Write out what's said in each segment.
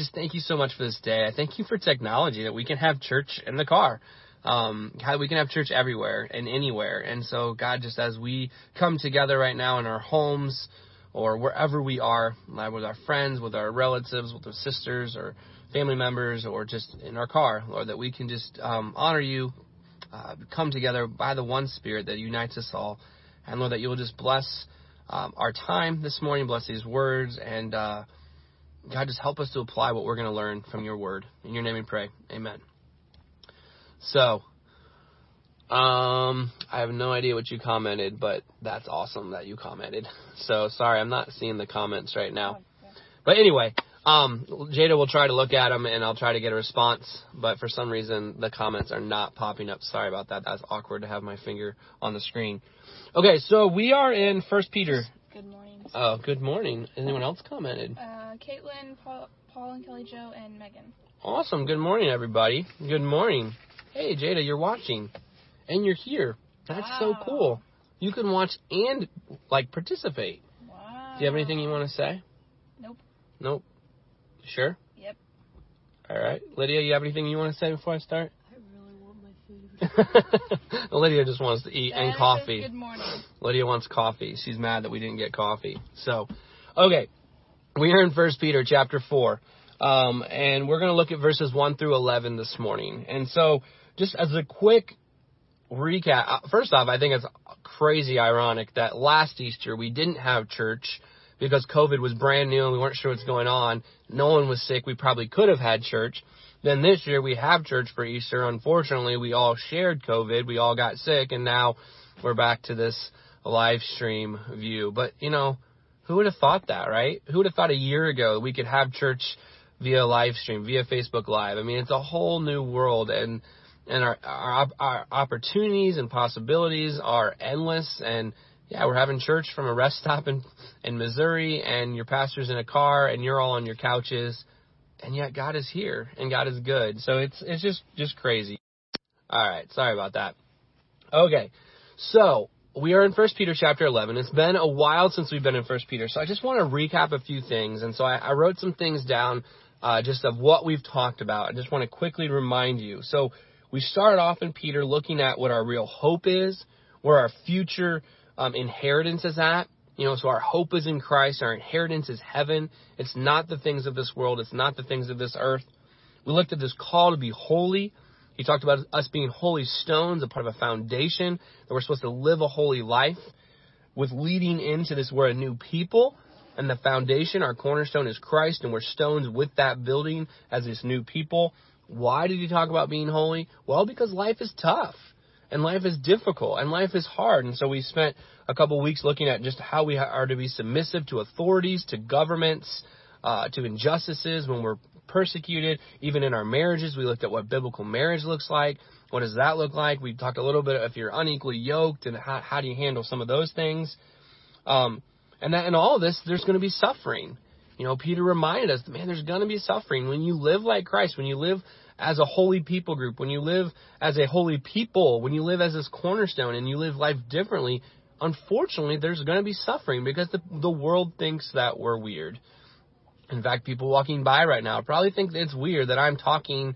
Just thank you so much for this day. I thank you for technology that we can have church in the car. Um, God, we can have church everywhere and anywhere. And so, God, just as we come together right now in our homes or wherever we are, with our friends, with our relatives, with our sisters or family members, or just in our car, Lord, that we can just um, honor you, uh, come together by the one Spirit that unites us all. And Lord, that you will just bless um, our time this morning, bless these words, and uh, God, just help us to apply what we're going to learn from your word. In your name we pray. Amen. So, um, I have no idea what you commented, but that's awesome that you commented. So sorry, I'm not seeing the comments right now. But anyway, um, Jada will try to look at them and I'll try to get a response. But for some reason, the comments are not popping up. Sorry about that. That's awkward to have my finger on the screen. Okay, so we are in First Peter. Good morning. Oh, good morning. Anyone else commented? Uh, Caitlin, Paul, Paul, and Kelly Joe, and Megan. Awesome. Good morning, everybody. Good morning. Hey, Jada, you're watching, and you're here. That's wow. so cool. You can watch and like participate. Wow. Do you have anything you want to say? Nope. Nope. Sure. Yep. All right, Lydia, you have anything you want to say before I start? I really want my food. Lydia just wants to eat that and coffee. Good morning. Lydia wants coffee. She's mad that we didn't get coffee. So, okay, we are in First Peter chapter four, um, and we're going to look at verses one through eleven this morning. And so, just as a quick recap, uh, first off, I think it's crazy ironic that last Easter we didn't have church because COVID was brand new and we weren't sure what's going on. No one was sick. We probably could have had church. Then this year we have church for Easter. Unfortunately, we all shared COVID. We all got sick and now we're back to this live stream view. But, you know, who would have thought that, right? Who would have thought a year ago we could have church via live stream, via Facebook Live? I mean, it's a whole new world and and our, our, our opportunities and possibilities are endless and yeah, we're having church from a rest stop in, in Missouri and your pastor's in a car and you're all on your couches and yet God is here and God is good. So it's, it's just, just crazy. All right. Sorry about that. Okay. So we are in First Peter chapter 11. It's been a while since we've been in First Peter. So I just want to recap a few things. And so I, I wrote some things down, uh, just of what we've talked about. I just want to quickly remind you. So we started off in Peter looking at what our real hope is, where our future um, inheritance is at. You know, so our hope is in Christ. Our inheritance is heaven. It's not the things of this world. It's not the things of this earth. We looked at this call to be holy. He talked about us being holy stones, a part of a foundation, that we're supposed to live a holy life with leading into this, we're a new people. And the foundation, our cornerstone is Christ, and we're stones with that building as this new people. Why did he talk about being holy? Well, because life is tough and life is difficult and life is hard. And so we spent a couple weeks looking at just how we are to be submissive to authorities, to governments, uh, to injustices when we're persecuted. Even in our marriages, we looked at what biblical marriage looks like. What does that look like? We talked a little bit if you're unequally yoked and how, how do you handle some of those things. Um, and that in all of this, there's going to be suffering. You know, Peter reminded us, man, there's going to be suffering when you live like Christ, when you live as a holy people group, when you live as a holy people, when you live as this cornerstone and you live life differently, unfortunately, there's going to be suffering because the, the world thinks that we're weird. In fact, people walking by right now probably think it's weird that I'm talking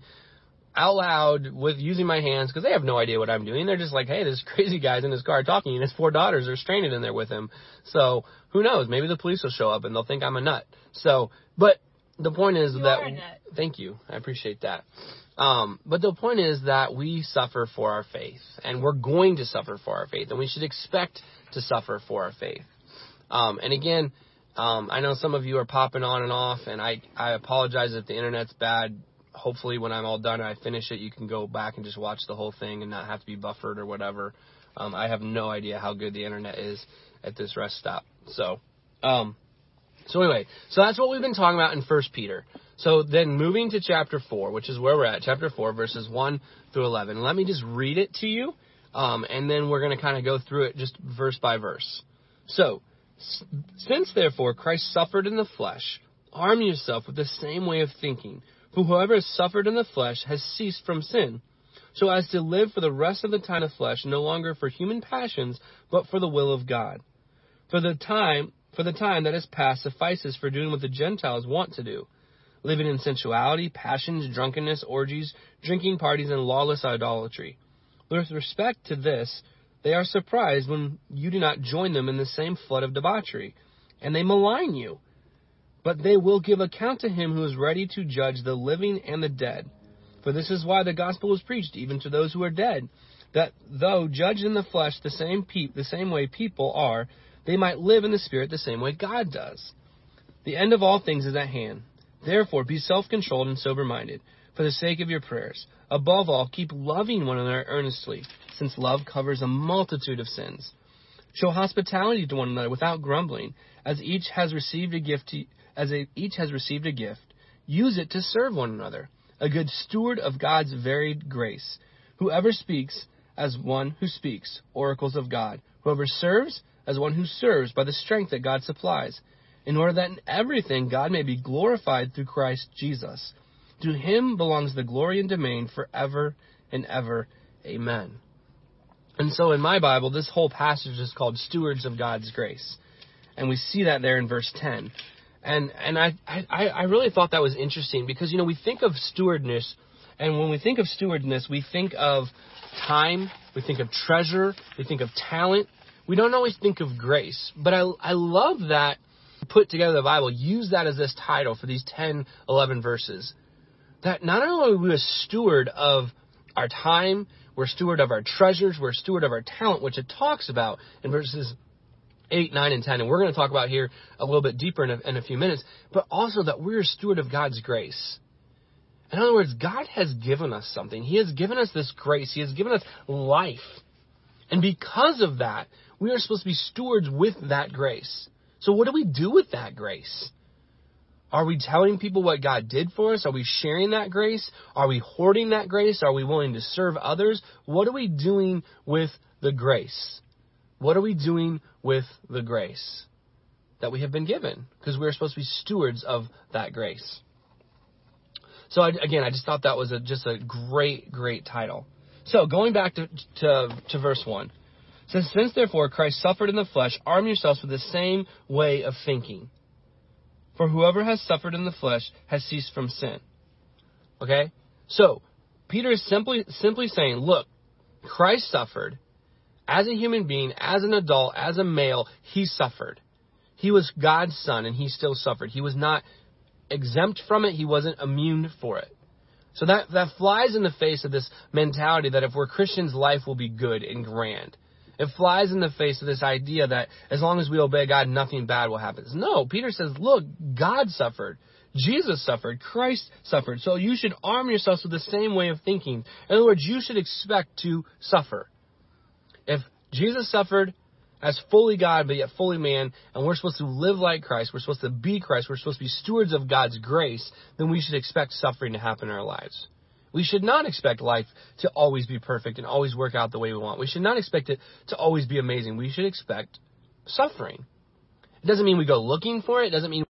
out loud with using my hands because they have no idea what I'm doing. They're just like, hey, this crazy guy's in his car talking, and his four daughters are stranded in there with him. So who knows? Maybe the police will show up and they'll think I'm a nut. So, but the point is you that thank you, I appreciate that. Um, but the point is that we suffer for our faith, and we're going to suffer for our faith, and we should expect to suffer for our faith. Um, and again, um, I know some of you are popping on and off, and I I apologize if the internet's bad. Hopefully, when I'm all done and I finish it, you can go back and just watch the whole thing and not have to be buffered or whatever. Um, I have no idea how good the internet is at this rest stop. So, um, so anyway, so that's what we've been talking about in First Peter. So then moving to chapter 4, which is where we're at, chapter 4, verses 1 through 11. Let me just read it to you, um, and then we're going to kind of go through it just verse by verse. So, since therefore Christ suffered in the flesh, arm yourself with the same way of thinking. For whoever has suffered in the flesh has ceased from sin, so as to live for the rest of the time of flesh, no longer for human passions, but for the will of God. For the time, for the time that has passed suffices for doing what the Gentiles want to do living in sensuality, passions, drunkenness, orgies, drinking parties, and lawless idolatry. With respect to this, they are surprised when you do not join them in the same flood of debauchery, and they malign you. But they will give account to him who is ready to judge the living and the dead. For this is why the gospel was preached even to those who are dead, that though judged in the flesh the same pe- the same way people are, they might live in the spirit the same way God does. The end of all things is at hand. Therefore, be self-controlled and sober-minded, for the sake of your prayers. Above all, keep loving one another earnestly, since love covers a multitude of sins. Show hospitality to one another without grumbling, as each has received a gift to, as a, each has received a gift. Use it to serve one another, a good steward of God's varied grace. Whoever speaks as one who speaks oracles of God. Whoever serves as one who serves by the strength that God supplies, in order that in everything God may be glorified through Christ Jesus. To him belongs the glory and domain forever and ever. Amen. And so in my Bible, this whole passage is called Stewards of God's Grace. And we see that there in verse 10. And, and I, I, I really thought that was interesting because, you know, we think of stewardness, and when we think of stewardness, we think of time, we think of treasure, we think of talent. We don't always think of grace. But I, I love that put together the Bible, use that as this title for these 10, 11 verses. That not only are we a steward of our time, we're steward of our treasures, we're steward of our talent, which it talks about in verses 8, 9, and 10. And we're going to talk about here a little bit deeper in a, in a few minutes, but also that we're a steward of God's grace. In other words, God has given us something. He has given us this grace. He has given us life. And because of that, we are supposed to be stewards with that grace. So what do we do with that grace? Are we telling people what God did for us? Are we sharing that grace? Are we hoarding that grace? Are we willing to serve others? What are we doing with the grace? What are we doing with the grace that we have been given? Because we're supposed to be stewards of that grace. So I, again, I just thought that was a, just a great, great title. So going back to, to, to verse 1. Since, since therefore Christ suffered in the flesh, arm yourselves with the same way of thinking. For whoever has suffered in the flesh has ceased from sin. Okay? So, Peter is simply, simply saying, look, Christ suffered as a human being, as an adult, as a male, he suffered. He was God's son and he still suffered. He was not exempt from it. He wasn't immune for it. So that, that flies in the face of this mentality that if we're Christians, life will be good and grand. It flies in the face of this idea that as long as we obey God, nothing bad will happen. No, Peter says, look, God suffered. Jesus suffered. Christ suffered. So you should arm yourselves with the same way of thinking. In other words, you should expect to suffer. If Jesus suffered as fully God, but yet fully man, and we're supposed to live like Christ, we're supposed to be Christ, we're supposed to be stewards of God's grace, then we should expect suffering to happen in our lives. We should not expect life to always be perfect and always work out the way we want. We should not expect it to always be amazing. We should expect suffering. It doesn't mean we go looking for it. It doesn't mean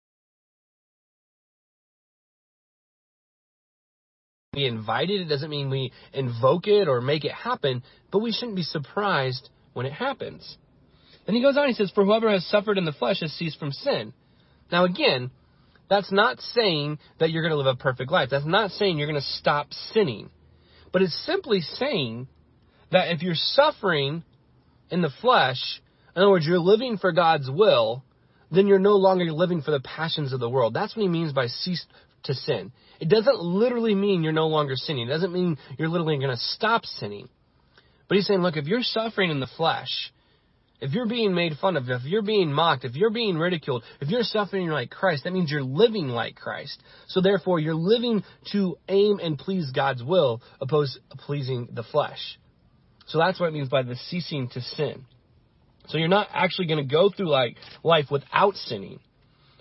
we invite it. It doesn't mean we invoke it or make it happen, but we shouldn't be surprised when it happens. Then he goes on, he says, For whoever has suffered in the flesh has ceased from sin. Now again, that's not saying that you're going to live a perfect life. That's not saying you're going to stop sinning. But it's simply saying that if you're suffering in the flesh, in other words, you're living for God's will, then you're no longer living for the passions of the world. That's what he means by cease to sin. It doesn't literally mean you're no longer sinning. It doesn't mean you're literally going to stop sinning. But he's saying, look, if you're suffering in the flesh, if you're being made fun of, if you're being mocked, if you're being ridiculed, if you're suffering like Christ, that means you're living like Christ. So therefore, you're living to aim and please God's will, opposed to pleasing the flesh. So that's what it means by the ceasing to sin. So you're not actually going to go through like life without sinning.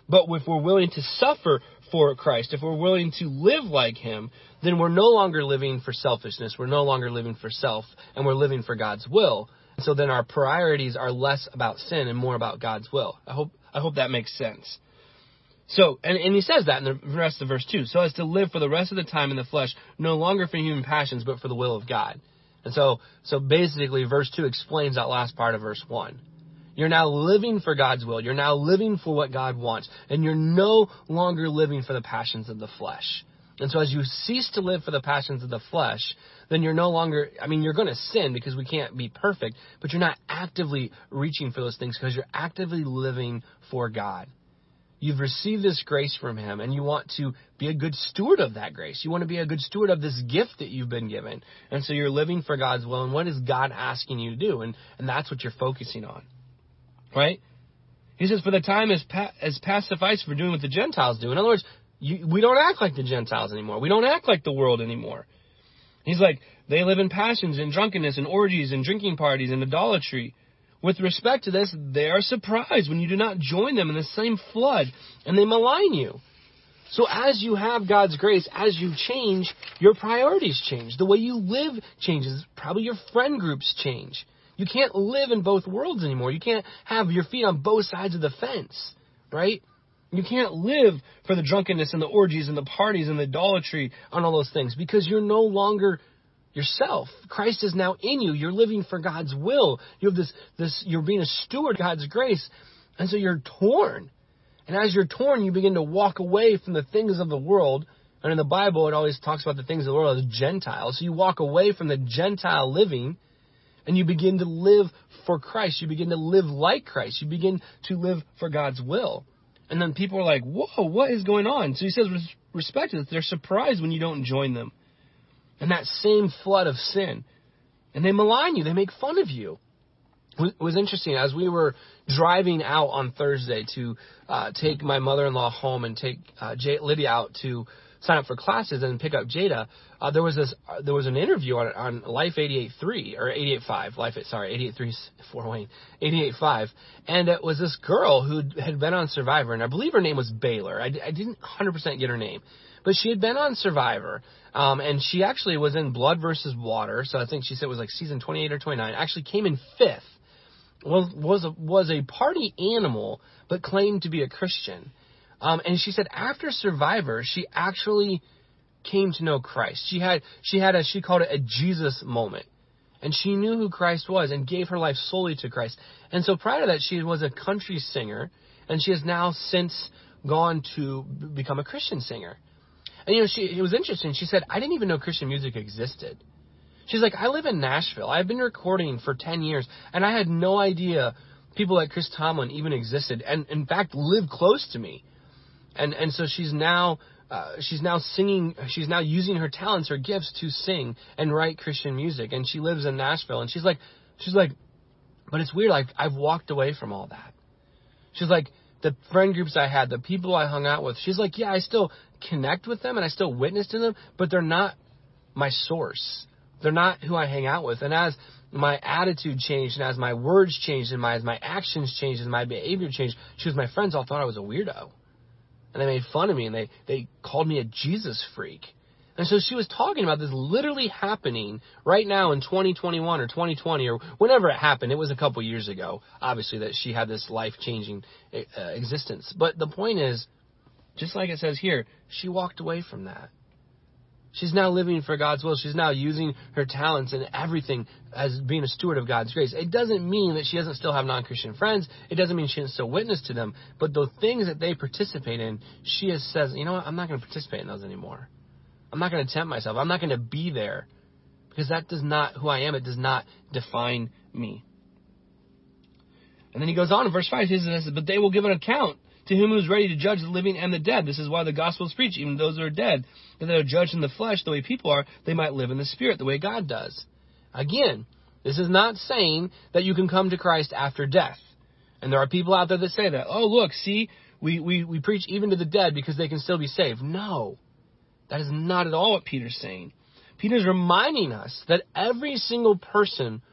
But if we're willing to suffer for Christ, if we're willing to live like Him, then we're no longer living for selfishness. We're no longer living for self, and we're living for God's will. So then our priorities are less about sin and more about God's will. I hope I hope that makes sense. So, and, and he says that in the rest of verse 2. So as to live for the rest of the time in the flesh, no longer for human passions, but for the will of God. And so, so basically verse 2 explains that last part of verse 1. You're now living for God's will. You're now living for what God wants. And you're no longer living for the passions of the flesh. And so as you cease to live for the passions of the flesh, then you're no longer, I mean, you're going to sin because we can't be perfect, but you're not actively reaching for those things because you're actively living for God. You've received this grace from Him and you want to be a good steward of that grace. You want to be a good steward of this gift that you've been given. And so you're living for God's will. And what is God asking you to do? And, and that's what you're focusing on. Right? He says, for the time is, pa- is past suffice for doing what the Gentiles do. In other words, you, we don't act like the Gentiles anymore. We don't act like the world anymore. He's like, they live in passions and drunkenness and orgies and drinking parties and idolatry. With respect to this, they are surprised when you do not join them in the same flood and they malign you. So as you have God's grace, as you change, your priorities change. The way you live changes. Probably your friend groups change. You can't live in both worlds anymore. You can't have your feet on both sides of the fence, right? You can't live for the drunkenness and the orgies and the parties and the idolatry and all those things because you're no longer yourself. Christ is now in you. You're living for God's will. You have this, this, you're being a steward of God's grace. And so you're torn. And as you're torn, you begin to walk away from the things of the world. And in the Bible, it always talks about the things of the world as Gentiles. So you walk away from the Gentile living and you begin to live for Christ. You begin to live like Christ. You begin to live for God's will. And then people are like, whoa, what is going on? So he says, respect it. They're surprised when you don't join them. And that same flood of sin. And they malign you. They make fun of you. It was interesting as we were driving out on Thursday to uh, take my mother-in-law home and take uh, J- Lydia out to sign up for classes and pick up Jada. Uh, there was this, uh, there was an interview on on Life 88.3 or 88.5, Life sorry 88.3 Fort Wayne 88.5, and it was this girl who had been on Survivor, and I believe her name was Baylor. I, I didn't 100% get her name, but she had been on Survivor, um, and she actually was in Blood versus Water. So I think she said it was like season 28 or 29. Actually came in fifth. Was was a, was a party animal, but claimed to be a Christian. Um, and she said after Survivor, she actually came to know Christ. She had she had a she called it a Jesus moment. And she knew who Christ was and gave her life solely to Christ. And so prior to that she was a country singer and she has now since gone to become a Christian singer. And you know, she it was interesting. She said, "I didn't even know Christian music existed." She's like, "I live in Nashville. I've been recording for 10 years and I had no idea people like Chris Tomlin even existed and in fact lived close to me." And and so she's now uh, she's now singing. She's now using her talents, her gifts to sing and write Christian music. And she lives in Nashville. And she's like, she's like, but it's weird. Like I've walked away from all that. She's like, the friend groups I had, the people I hung out with. She's like, yeah, I still connect with them and I still witness to them, but they're not my source. They're not who I hang out with. And as my attitude changed and as my words changed and my, as my actions changed and my behavior changed, she was my friends all thought I was a weirdo and they made fun of me and they, they called me a Jesus freak. And so she was talking about this literally happening right now in 2021 or 2020 or whenever it happened. It was a couple years ago, obviously, that she had this life changing uh, existence. But the point is, just like it says here, she walked away from that. She's now living for God's will. She's now using her talents and everything as being a steward of God's grace. It doesn't mean that she doesn't still have non-Christian friends. It doesn't mean she doesn't still witness to them. But the things that they participate in, she has says, you know what? I'm not going to participate in those anymore. I'm not going to tempt myself. I'm not going to be there because that does not who I am. It does not define me. And then he goes on in verse five. He says, "But they will give an account." To him who is ready to judge the living and the dead. This is why the gospel is preached, even those who are dead, that they are judged in the flesh the way people are, they might live in the spirit the way God does. Again, this is not saying that you can come to Christ after death. And there are people out there that say that. Oh, look, see, we, we, we preach even to the dead because they can still be saved. No. That is not at all what Peter's saying. Peter's reminding us that every single person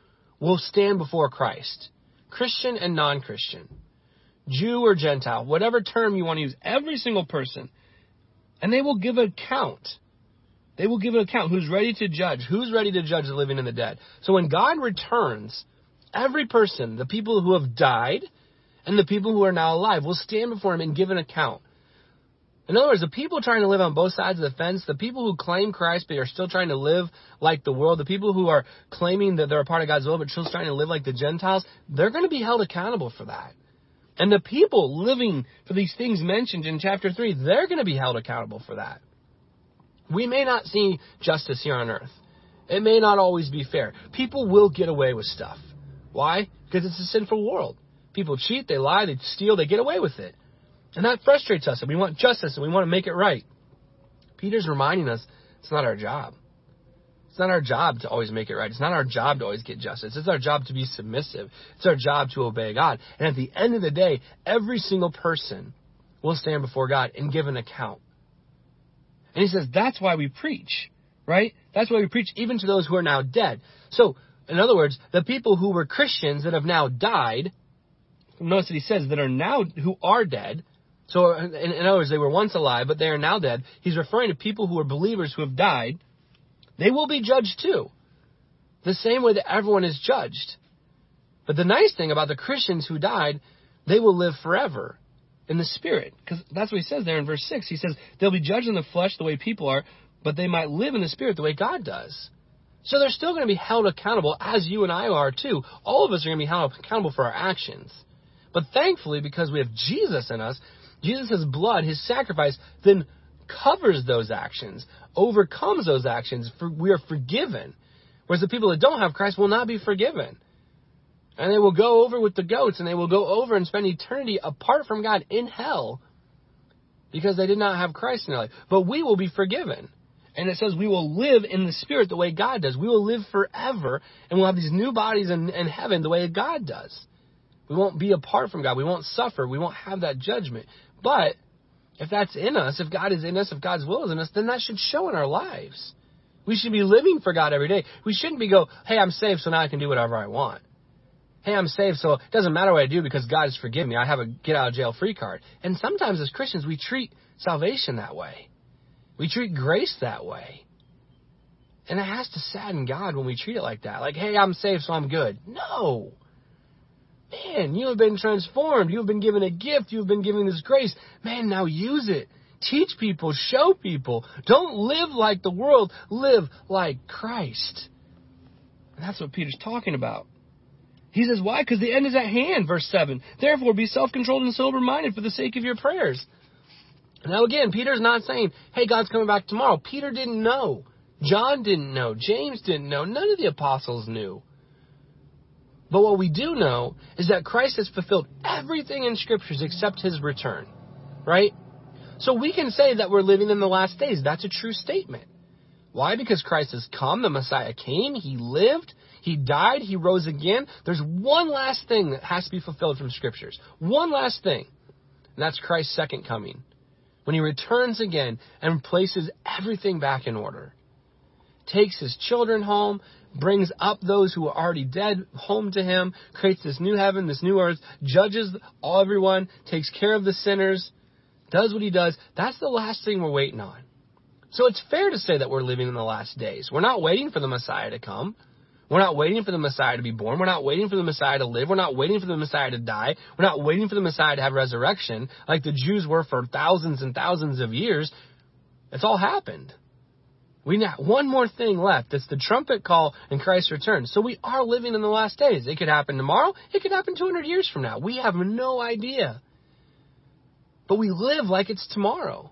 will stand before Christ, Christian and non Christian. Jew or Gentile, whatever term you want to use, every single person. And they will give an account. They will give an account who's ready to judge, who's ready to judge the living and the dead. So when God returns, every person, the people who have died and the people who are now alive, will stand before him and give an account. In other words, the people trying to live on both sides of the fence, the people who claim Christ but are still trying to live like the world, the people who are claiming that they're a part of God's will but still trying to live like the Gentiles, they're going to be held accountable for that. And the people living for these things mentioned in chapter 3, they're going to be held accountable for that. We may not see justice here on earth. It may not always be fair. People will get away with stuff. Why? Because it's a sinful world. People cheat, they lie, they steal, they get away with it. And that frustrates us, and we want justice, and we want to make it right. Peter's reminding us it's not our job. It's not our job to always make it right. It's not our job to always get justice. It's our job to be submissive. It's our job to obey God. And at the end of the day, every single person will stand before God and give an account. And he says that's why we preach, right? That's why we preach even to those who are now dead. So, in other words, the people who were Christians that have now died, notice that he says that are now, who are dead, so, in, in other words, they were once alive, but they are now dead. He's referring to people who are believers who have died. They will be judged too. The same way that everyone is judged. But the nice thing about the Christians who died, they will live forever in the Spirit. Because that's what he says there in verse 6. He says, they'll be judged in the flesh the way people are, but they might live in the Spirit the way God does. So they're still going to be held accountable, as you and I are too. All of us are going to be held accountable for our actions. But thankfully, because we have Jesus in us, Jesus' blood, his sacrifice, then covers those actions, overcomes those actions. For we are forgiven. Whereas the people that don't have Christ will not be forgiven. And they will go over with the goats and they will go over and spend eternity apart from God in hell because they did not have Christ in their life. But we will be forgiven. And it says we will live in the Spirit the way God does. We will live forever and we'll have these new bodies in, in heaven the way God does. We won't be apart from God. We won't suffer. We won't have that judgment. But if that's in us, if God is in us, if God's will is in us, then that should show in our lives. We should be living for God every day. We shouldn't be go, hey, I'm saved, so now I can do whatever I want. Hey, I'm saved, so it doesn't matter what I do because God has forgiven me. I have a get out of jail free card. And sometimes as Christians, we treat salvation that way. We treat grace that way. And it has to sadden God when we treat it like that. Like, hey, I'm saved, so I'm good. No. Man, you have been transformed. You have been given a gift. You have been given this grace. Man, now use it. Teach people, show people. Don't live like the world. Live like Christ. And that's what Peter's talking about. He says, why? Because the end is at hand, verse 7. Therefore, be self controlled and sober minded for the sake of your prayers. Now, again, Peter's not saying, hey, God's coming back tomorrow. Peter didn't know. John didn't know. James didn't know. None of the apostles knew. But what we do know is that Christ has fulfilled everything in scriptures except his return. Right? So we can say that we're living in the last days. That's a true statement. Why? Because Christ has come, the Messiah came, he lived, he died, he rose again. There's one last thing that has to be fulfilled from scriptures. One last thing. And that's Christ's second coming. When he returns again and places everything back in order. Takes his children home, brings up those who are already dead home to him, creates this new heaven, this new earth, judges all everyone, takes care of the sinners, does what he does. That's the last thing we're waiting on. So it's fair to say that we're living in the last days. We're not waiting for the Messiah to come. We're not waiting for the Messiah to be born. We're not waiting for the Messiah to live. We're not waiting for the Messiah to die. We're not waiting for the Messiah to have resurrection like the Jews were for thousands and thousands of years. It's all happened. We got one more thing left. It's the trumpet call and Christ's return. So we are living in the last days. It could happen tomorrow. It could happen 200 years from now. We have no idea. But we live like it's tomorrow.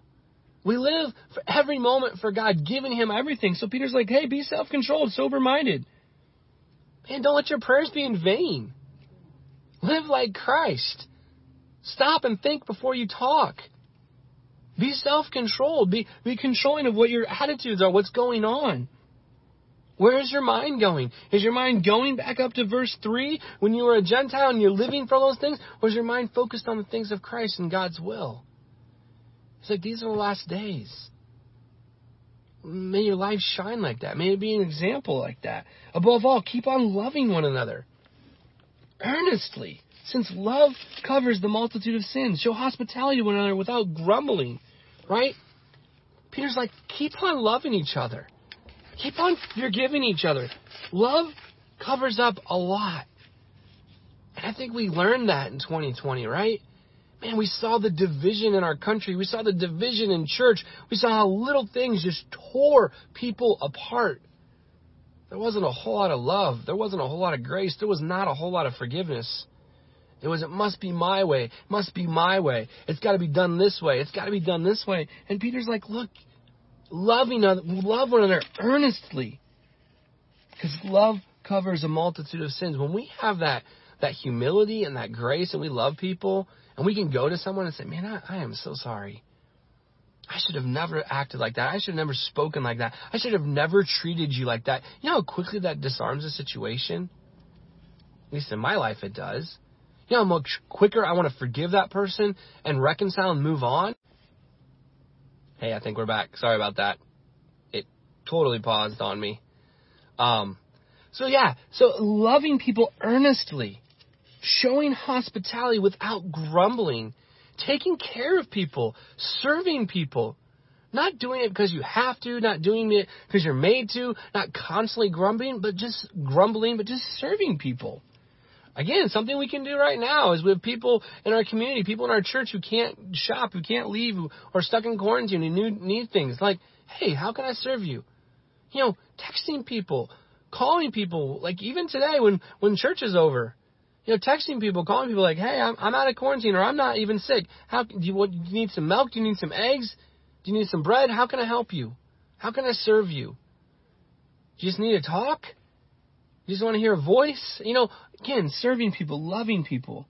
We live for every moment for God, giving Him everything. So Peter's like, hey, be self controlled, sober minded. Man, don't let your prayers be in vain. Live like Christ. Stop and think before you talk. Be self controlled. Be, be controlling of what your attitudes are, what's going on. Where is your mind going? Is your mind going back up to verse 3 when you were a Gentile and you're living for those things? Or is your mind focused on the things of Christ and God's will? It's like these are the last days. May your life shine like that. May it be an example like that. Above all, keep on loving one another earnestly, since love covers the multitude of sins. Show hospitality to one another without grumbling, right? Peter's like, keep on loving each other. Keep on forgiving each other. Love covers up a lot. And I think we learned that in 2020, right? Man, we saw the division in our country. We saw the division in church. We saw how little things just tore people apart. There wasn't a whole lot of love. There wasn't a whole lot of grace. There was not a whole lot of forgiveness. It was, it must be my way. It must be my way. It's got to be done this way. It's got to be done this way. And Peter's like, look, loving other, love one another earnestly. Because love covers a multitude of sins. When we have that, that humility and that grace and we love people and we can go to someone and say, man, I, I am so sorry. I should have never acted like that. I should have never spoken like that. I should have never treated you like that. You know how quickly that disarms a situation? At least in my life, it does. You know how much quicker I want to forgive that person and reconcile and move on? Hey, I think we're back. Sorry about that. It totally paused on me. Um, so yeah, so loving people earnestly, showing hospitality without grumbling, taking care of people, serving people, not doing it because you have to, not doing it because you're made to, not constantly grumbling, but just grumbling, but just serving people. Again, something we can do right now is with people in our community, people in our church who can't shop, who can't leave, who are stuck in quarantine and need, need things. Like, hey, how can I serve you? You know, texting people, calling people, like even today when, when church is over, you know, texting people, calling people like, hey, I'm, I'm out of quarantine or I'm not even sick. How, do you, what, do you need some milk? Do you need some eggs? Do you need some bread? How can I help you? How can I serve you? Do you just need to talk? You just want to hear a voice? You know, again, serving people, loving people.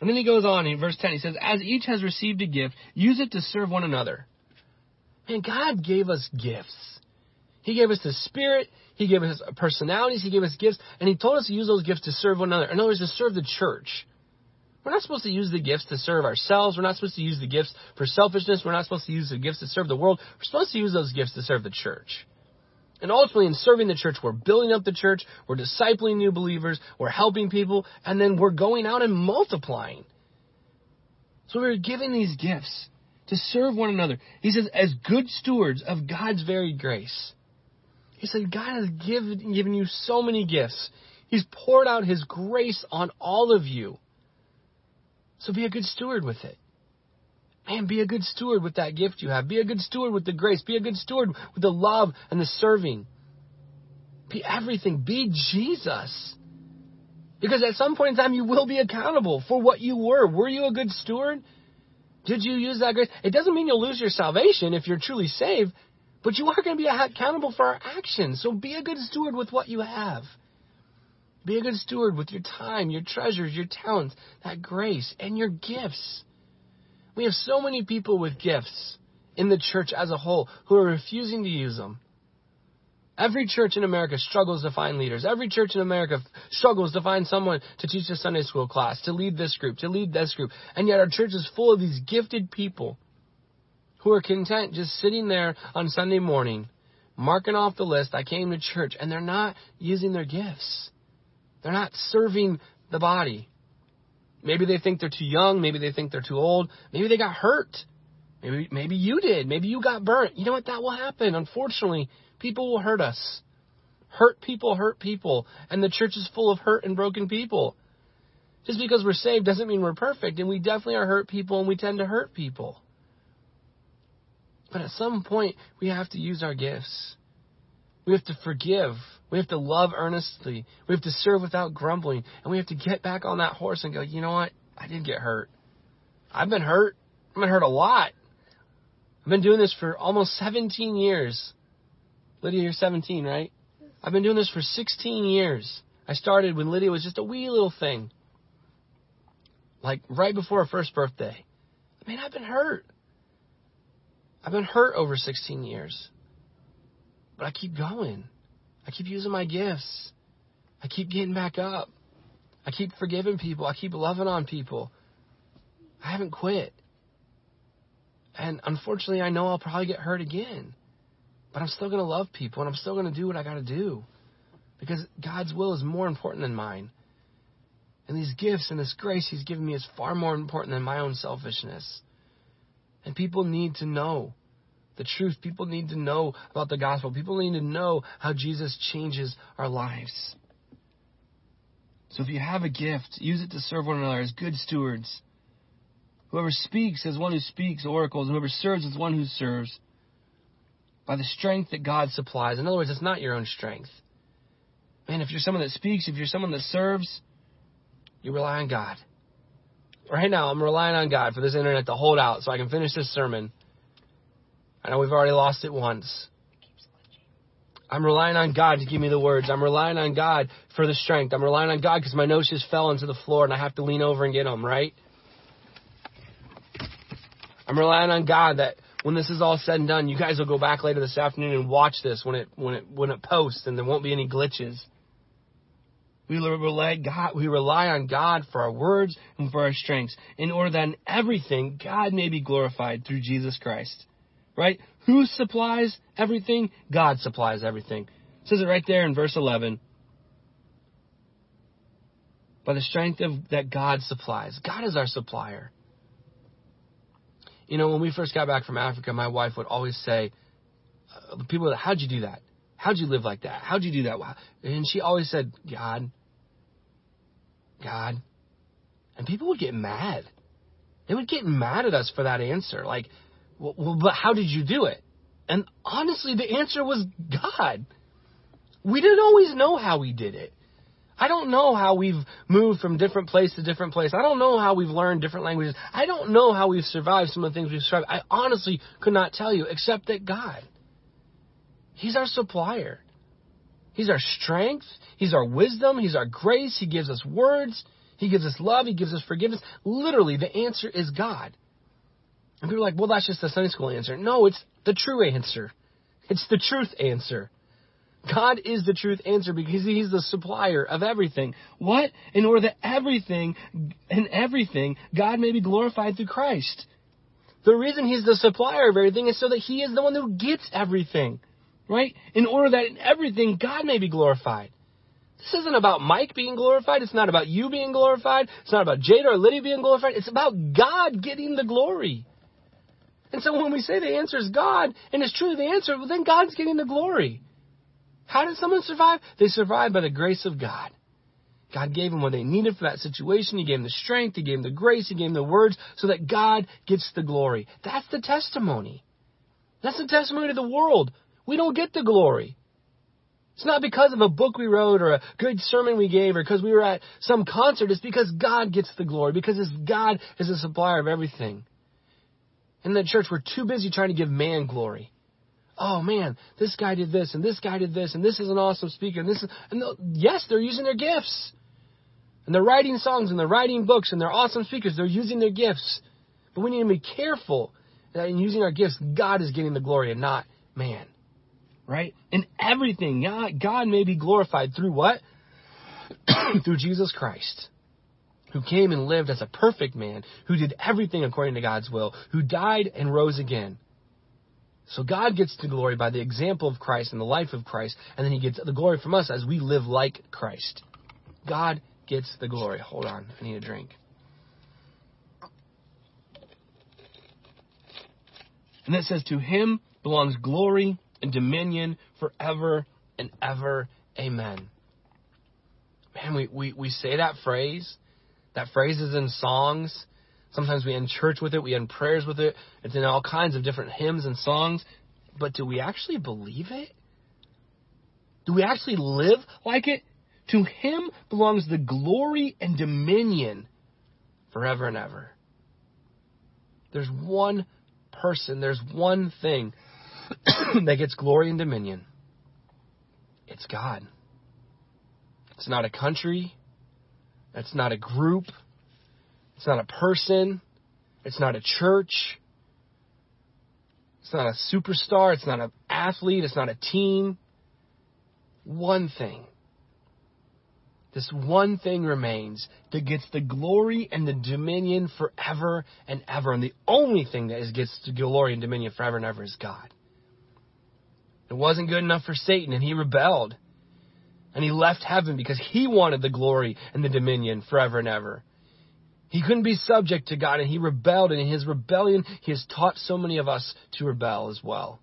And then he goes on in verse 10, he says, As each has received a gift, use it to serve one another. Man, God gave us gifts. He gave us the Spirit, He gave us personalities, He gave us gifts, and He told us to use those gifts to serve one another. In other words, to serve the church. We're not supposed to use the gifts to serve ourselves. We're not supposed to use the gifts for selfishness. We're not supposed to use the gifts to serve the world. We're supposed to use those gifts to serve the church. And ultimately, in serving the church, we're building up the church, we're discipling new believers, we're helping people, and then we're going out and multiplying. So we're giving these gifts to serve one another. He says, as good stewards of God's very grace. He said, God has given, given you so many gifts. He's poured out His grace on all of you. So be a good steward with it. Man, be a good steward with that gift you have. Be a good steward with the grace. Be a good steward with the love and the serving. Be everything. Be Jesus. Because at some point in time, you will be accountable for what you were. Were you a good steward? Did you use that grace? It doesn't mean you'll lose your salvation if you're truly saved, but you are going to be accountable for our actions. So be a good steward with what you have. Be a good steward with your time, your treasures, your talents, that grace, and your gifts. We have so many people with gifts in the church as a whole who are refusing to use them. Every church in America struggles to find leaders. Every church in America struggles to find someone to teach a Sunday school class, to lead this group, to lead this group. And yet our church is full of these gifted people who are content just sitting there on Sunday morning, marking off the list, I came to church, and they're not using their gifts. They're not serving the body. Maybe they think they're too young. Maybe they think they're too old. Maybe they got hurt. Maybe, maybe you did. Maybe you got burnt. You know what? That will happen. Unfortunately, people will hurt us. Hurt people hurt people. And the church is full of hurt and broken people. Just because we're saved doesn't mean we're perfect. And we definitely are hurt people and we tend to hurt people. But at some point, we have to use our gifts. We have to forgive. We have to love earnestly. We have to serve without grumbling. And we have to get back on that horse and go, you know what? I did get hurt. I've been hurt. I've been hurt a lot. I've been doing this for almost 17 years. Lydia, you're 17, right? I've been doing this for 16 years. I started when Lydia was just a wee little thing. Like right before her first birthday. I mean, I've been hurt. I've been hurt over 16 years. But I keep going. I keep using my gifts. I keep getting back up. I keep forgiving people. I keep loving on people. I haven't quit. And unfortunately, I know I'll probably get hurt again. But I'm still going to love people and I'm still going to do what I got to do. Because God's will is more important than mine. And these gifts and this grace He's given me is far more important than my own selfishness. And people need to know the truth. People need to know about the gospel. People need to know how Jesus changes our lives. So if you have a gift, use it to serve one another as good stewards. Whoever speaks is one who speaks oracles, and whoever serves is one who serves by the strength that God supplies. In other words, it's not your own strength. Man, if you're someone that speaks, if you're someone that serves, you rely on God. Right now, I'm relying on God for this internet to hold out so I can finish this sermon. I know we've already lost it once. I'm relying on God to give me the words. I'm relying on God for the strength. I'm relying on God because my nose just fell into the floor and I have to lean over and get them, right? I'm relying on God that when this is all said and done, you guys will go back later this afternoon and watch this when it when it when it posts and there won't be any glitches. We rely God we rely on God for our words and for our strengths, in order that in everything God may be glorified through Jesus Christ. Right? Who supplies everything? God supplies everything. It says it right there in verse 11. By the strength of that God supplies. God is our supplier. You know, when we first got back from Africa, my wife would always say, uh, people, how'd you do that? How'd you live like that? How'd you do that? And she always said, God, God. And people would get mad. They would get mad at us for that answer. Like, well, but how did you do it? And honestly, the answer was God. We didn't always know how we did it. I don't know how we've moved from different place to different place. I don't know how we've learned different languages. I don't know how we've survived some of the things we've survived. I honestly could not tell you, except that God. He's our supplier. He's our strength. He's our wisdom. He's our grace. He gives us words. He gives us love. He gives us forgiveness. Literally, the answer is God. And people are like, well, that's just the Sunday school answer. No, it's the true answer. It's the truth answer. God is the truth answer because He's the supplier of everything. What? In order that everything and everything, God may be glorified through Christ. The reason He's the supplier of everything is so that He is the one who gets everything. Right? In order that in everything, God may be glorified. This isn't about Mike being glorified. It's not about you being glorified. It's not about Jada or Lydia being glorified. It's about God getting the glory. And so when we say the answer is God, and it's truly the answer, well, then God's getting the glory. How did someone survive? They survived by the grace of God. God gave them what they needed for that situation. He gave them the strength. He gave them the grace. He gave them the words so that God gets the glory. That's the testimony. That's the testimony to the world. We don't get the glory. It's not because of a book we wrote or a good sermon we gave or because we were at some concert. It's because God gets the glory, because God is the supplier of everything. In the church, we're too busy trying to give man glory. Oh man, this guy did this, and this guy did this, and this is an awesome speaker, and this is, and yes, they're using their gifts. And they're writing songs, and they're writing books, and they're awesome speakers. They're using their gifts. But we need to be careful that in using our gifts, God is getting the glory and not man. Right? In everything, God, God may be glorified through what? through Jesus Christ who came and lived as a perfect man, who did everything according to God's will, who died and rose again. So God gets the glory by the example of Christ and the life of Christ, and then he gets the glory from us as we live like Christ. God gets the glory. Hold on, I need a drink. And it says, To him belongs glory and dominion forever and ever. Amen. Man, we, we, we say that phrase that phrase is in songs. Sometimes we end church with it, we end prayers with it. It's in all kinds of different hymns and songs. But do we actually believe it? Do we actually live like it? To him belongs the glory and dominion forever and ever. There's one person, there's one thing that gets glory and dominion. It's God. It's not a country. That's not a group. It's not a person. It's not a church. It's not a superstar. It's not an athlete. It's not a team. One thing. This one thing remains that gets the glory and the dominion forever and ever. And the only thing that is, gets the glory and dominion forever and ever is God. It wasn't good enough for Satan, and he rebelled. And he left heaven because he wanted the glory and the dominion forever and ever. He couldn't be subject to God and he rebelled. And in his rebellion, he has taught so many of us to rebel as well.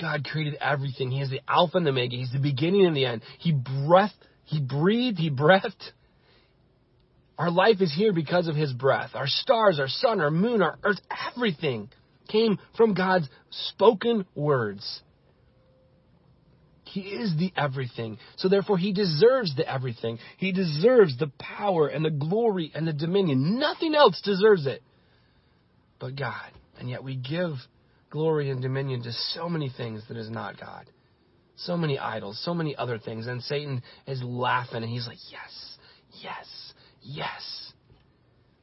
God created everything. He is the Alpha and the Omega. He's the beginning and the end. He breathed, he breathed, he breathed Our life is here because of His breath. Our stars, our sun, our moon, our earth, everything came from God's spoken words. He is the everything. So therefore, He deserves the everything. He deserves the power and the glory and the dominion. Nothing else deserves it but God. And yet we give glory and dominion to so many things that is not God. So many idols, so many other things. And Satan is laughing and he's like, yes, yes, yes.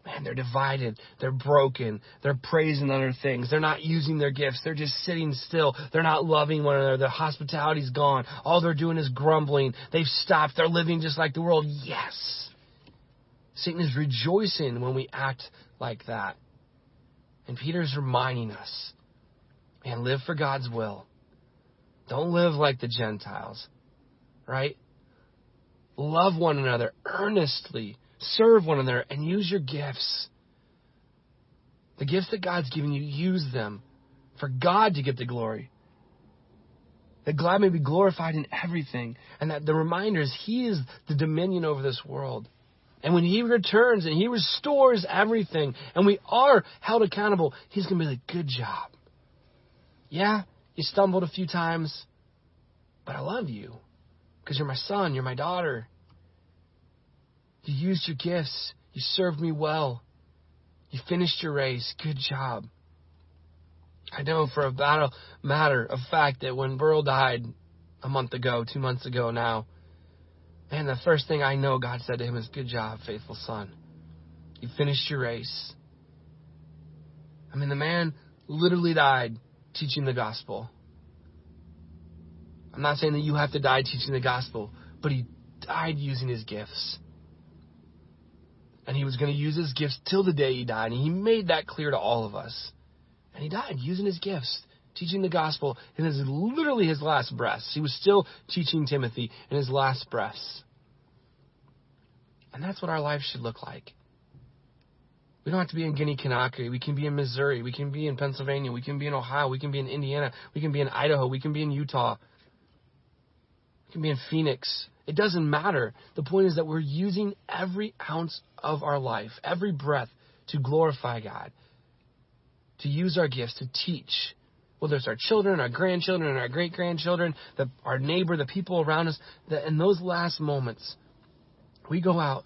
Man, they're divided. They're broken. They're praising other things. They're not using their gifts. They're just sitting still. They're not loving one another. Their hospitality's gone. All they're doing is grumbling. They've stopped. They're living just like the world. Yes. Satan is rejoicing when we act like that. And Peter's reminding us, man, live for God's will. Don't live like the Gentiles, right? Love one another earnestly serve one another, and use your gifts. The gifts that God's given you, use them for God to get the glory. That God may be glorified in everything. And that the reminder is He is the dominion over this world. And when He returns and He restores everything, and we are held accountable, He's going to be like, good job. Yeah, you stumbled a few times, but I love you because you're my son, you're my daughter. You used your gifts. You served me well. You finished your race. Good job. I know for a matter of fact that when Burl died a month ago, two months ago now, and the first thing I know God said to him is, Good job, faithful son. You finished your race. I mean, the man literally died teaching the gospel. I'm not saying that you have to die teaching the gospel, but he died using his gifts and he was going to use his gifts till the day he died. And he made that clear to all of us. And he died using his gifts, teaching the gospel in his literally his last breaths. He was still teaching Timothy in his last breaths. And that's what our life should look like. We don't have to be in Guinea Conakry. We can be in Missouri. We can be in Pennsylvania. We can be in Ohio. We can be in Indiana. We can be in Idaho. We can be in Utah. We can be in Phoenix. It doesn't matter. The point is that we're using every ounce of our life, every breath, to glorify God, to use our gifts to teach, whether it's our children, our grandchildren, our great grandchildren, our neighbor, the people around us, that in those last moments, we go out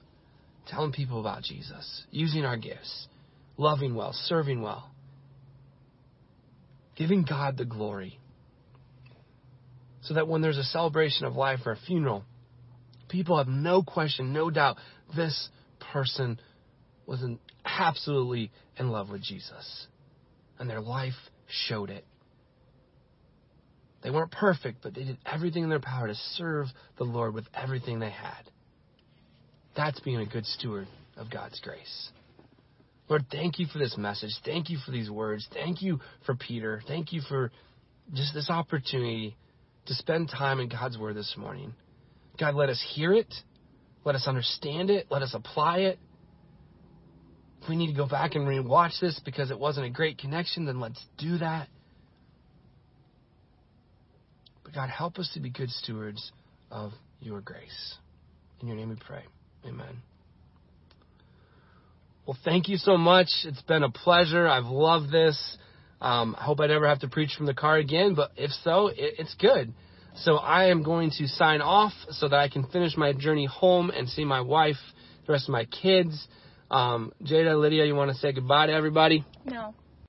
telling people about Jesus, using our gifts, loving well, serving well, giving God the glory. So that when there's a celebration of life or a funeral, People have no question, no doubt, this person was absolutely in love with Jesus. And their life showed it. They weren't perfect, but they did everything in their power to serve the Lord with everything they had. That's being a good steward of God's grace. Lord, thank you for this message. Thank you for these words. Thank you for Peter. Thank you for just this opportunity to spend time in God's Word this morning. God, let us hear it. Let us understand it. Let us apply it. If we need to go back and rewatch this because it wasn't a great connection, then let's do that. But God, help us to be good stewards of your grace. In your name we pray. Amen. Well, thank you so much. It's been a pleasure. I've loved this. Um, I hope I never have to preach from the car again, but if so, it, it's good. So I am going to sign off so that I can finish my journey home and see my wife, the rest of my kids. Um, Jada, Lydia, you want to say goodbye to everybody? No.